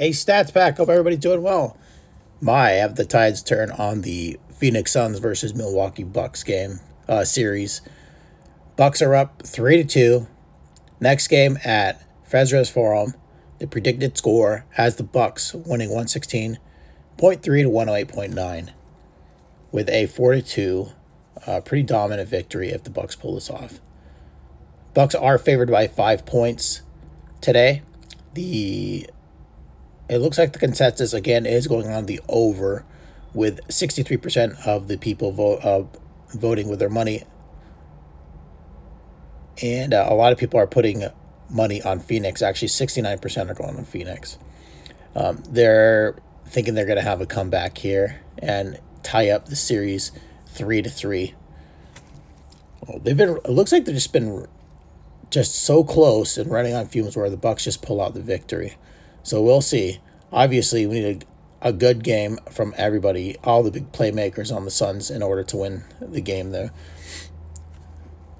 Hey, stats pack. Hope everybody's doing well. My, have the tides turn on the Phoenix Suns versus Milwaukee Bucks game uh, series. Bucks are up three to two. Next game at Fiserv Forum. The predicted score has the Bucks winning 116.3 to 108.9 with a 4 to 2 uh, pretty dominant victory if the Bucks pull this off. Bucks are favored by 5 points today. The it looks like the consensus again is going on the over with 63% of the people vote uh, voting with their money and uh, a lot of people are putting money on Phoenix. Actually, 69% are going on Phoenix. Um, they're thinking they're going to have a comeback here and tie up the series three to three. Well, they've been. It looks like they've just been just so close and running on fumes where the Bucks just pull out the victory. So we'll see. Obviously, we need a, a good game from everybody, all the big playmakers on the Suns, in order to win the game there.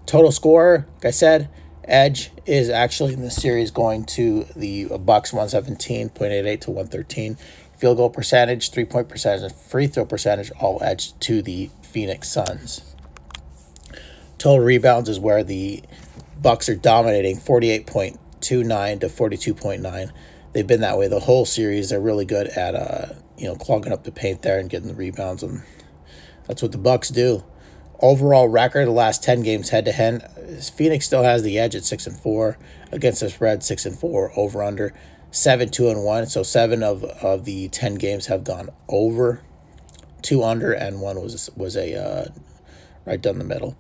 Total score, like I said, edge is actually in the series going to the Bucks 117.88 to 113. Field goal percentage, three point percentage, and free throw percentage all edge to the Phoenix Suns. Total rebounds is where the Bucks are dominating 48.29 to 42.9. They've been that way the whole series. They're really good at uh, you know, clogging up the paint there and getting the rebounds and that's what the Bucks do. Overall record the last 10 games head to head phoenix still has the edge at 6 and 4 against the spread 6 and 4 over under 7 2 and 1 so 7 of, of the 10 games have gone over 2 under and one was was a uh, right down the middle.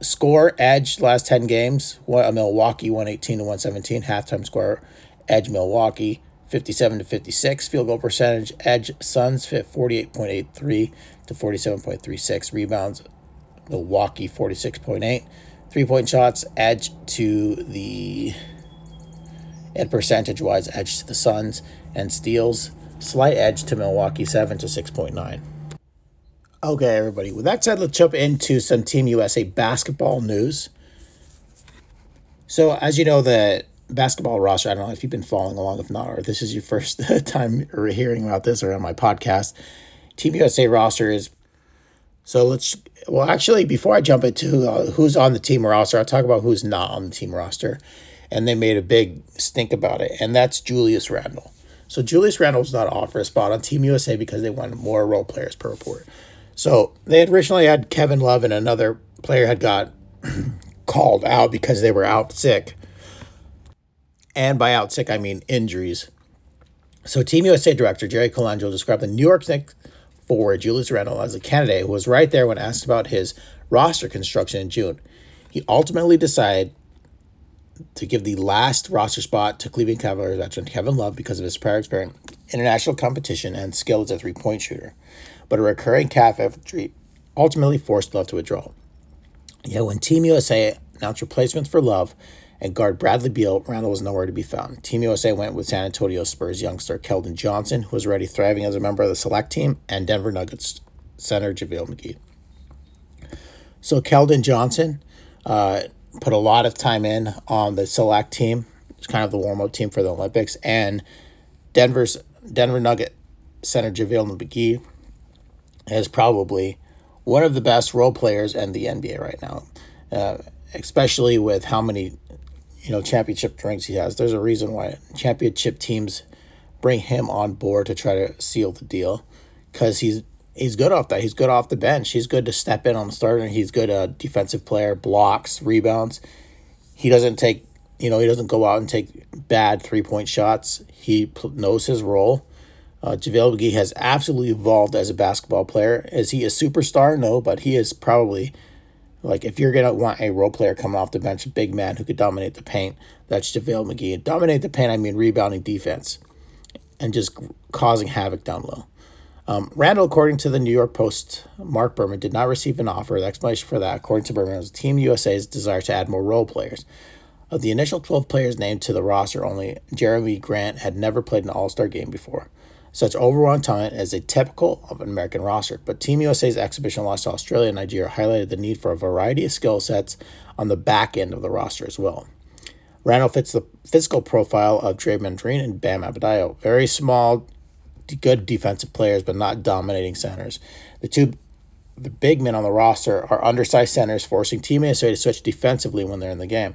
Score edge last 10 games milwaukee 118 to 117 halftime score edge milwaukee 57 to 56 field goal percentage edge suns fit 48.83 to 47.36 rebounds milwaukee 46.8 three point shots edge to the and percentage wise edge to the suns. And steals slight edge to milwaukee 7 to 6.9 okay everybody. With that said let's jump into some team usa basketball news. So as you know the basketball roster. I don't know if you've been following along. If not, or this is your first time hearing about this or on my podcast. Team USA roster is. So let's. Well, actually, before I jump into uh, who's on the team roster, I'll talk about who's not on the team roster, and they made a big stink about it, and that's Julius Randle. So Julius Randle's not offered a spot on Team USA because they wanted more role players per report. So they had originally had Kevin Love and another player had got called out because they were out sick and by out sick, I mean injuries. So, Team USA director Jerry Colangelo described the New York Knicks forward Julius Randle as a candidate who was right there when asked about his roster construction in June. He ultimately decided to give the last roster spot to Cleveland Cavaliers veteran Kevin Love because of his prior experience, international competition, and skill as a three point shooter. But a recurring calf injury ultimately forced Love to withdraw. Yet when Team USA announced replacements for Love, and guard Bradley Beal, Randle was nowhere to be found. Team USA went with San Antonio Spurs youngster Keldon Johnson, who was already thriving as a member of the select team, and Denver Nuggets center JaVale McGee. So Keldon Johnson uh, put a lot of time in on the select team. It's kind of the warm up team for the Olympics, and Denver's Denver Nugget center JaVale McGee is probably one of the best role players in the NBA right now, uh, especially with how many you know championship drinks he has. There's a reason why championship teams bring him on board to try to seal the deal because he's he's good off that. He's good off the bench. He's good to step in on the starter. He's good a defensive player, blocks, rebounds. He doesn't take you know he doesn't go out and take bad three point shots. He knows his role. Uh, JaVale McGee has absolutely evolved as a basketball player. Is he a superstar? No, but he is probably like if you're gonna want a role player coming off the bench, a big man who could dominate the paint, that's JaVale McGee. And dominate the paint, I mean rebounding defense, and just causing havoc down low. Um, Randle, according to the New York Post, Marc Berman did not receive an offer. The explanation for that, according to Berman, was Team USA's desire to add more role players. Of the initial 12 players named to the roster, only Jerami Grant had never played an All Star game before. Such overall talent is a typical of an American roster, but Team USA's exhibition loss to Australia and Nigeria highlighted the need for a variety of skill sets on the back end of the roster as well. Randle fits the physical profile of Draymond Green and Bam Adebayo. Very small, good defensive players, but not dominating centers. The two the big men on the roster are undersized centers, forcing Team USA to switch defensively when they're in the game.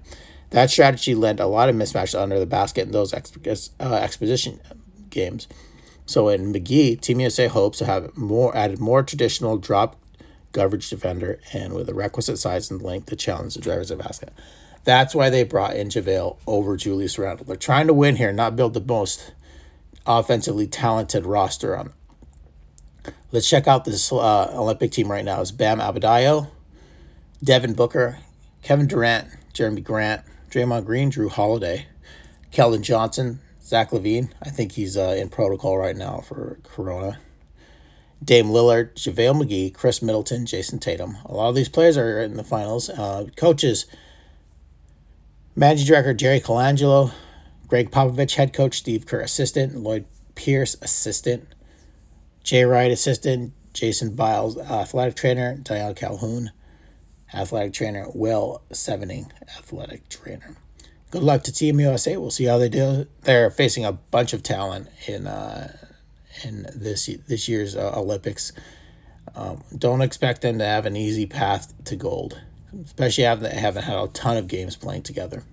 That strategy led a lot of mismatches under the basket in those exp- uh, exposition games. So in McGee, Team USA hopes to have more added more traditional drop coverage defender and with the requisite size and length to challenge the drivers of basket. That's why they brought in JaVale over Julius Randle. They're trying to win here, not build the most offensively talented roster on. Let's check out this uh, Olympic team right now. It's Bam Adebayo, Devin Booker, Kevin Durant, Jerami Grant, Draymond Green, Jrue Holiday, Keldon Johnson, Zach LaVine, I think he's uh, in protocol right now for Corona. Dame Lillard, JaVale McGee, Khris Middleton, Jayson Tatum. A lot of these players are in the finals. Uh, coaches, Managing Director Jerry Colangelo, Gregg Popovich, Head Coach Steve Kerr, Assistant, Lloyd Pierce, Assistant, Jay Wright, Assistant, Jason Biles, Athletic Trainer, Diane Calhoun, Athletic Trainer, Will Sevening, Athletic Trainer. Good luck to Team USA. We'll see how they do. They're facing a bunch of talent in uh, in this this year's uh, Olympics. Um, don't expect them to have an easy path to gold especially having haven't had a ton of games playing together.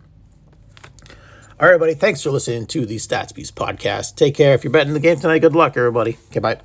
All right, everybody. Thanks for listening to the Stats Beast podcast. Take care. If you're betting the game tonight, good luck, everybody. Okay, bye.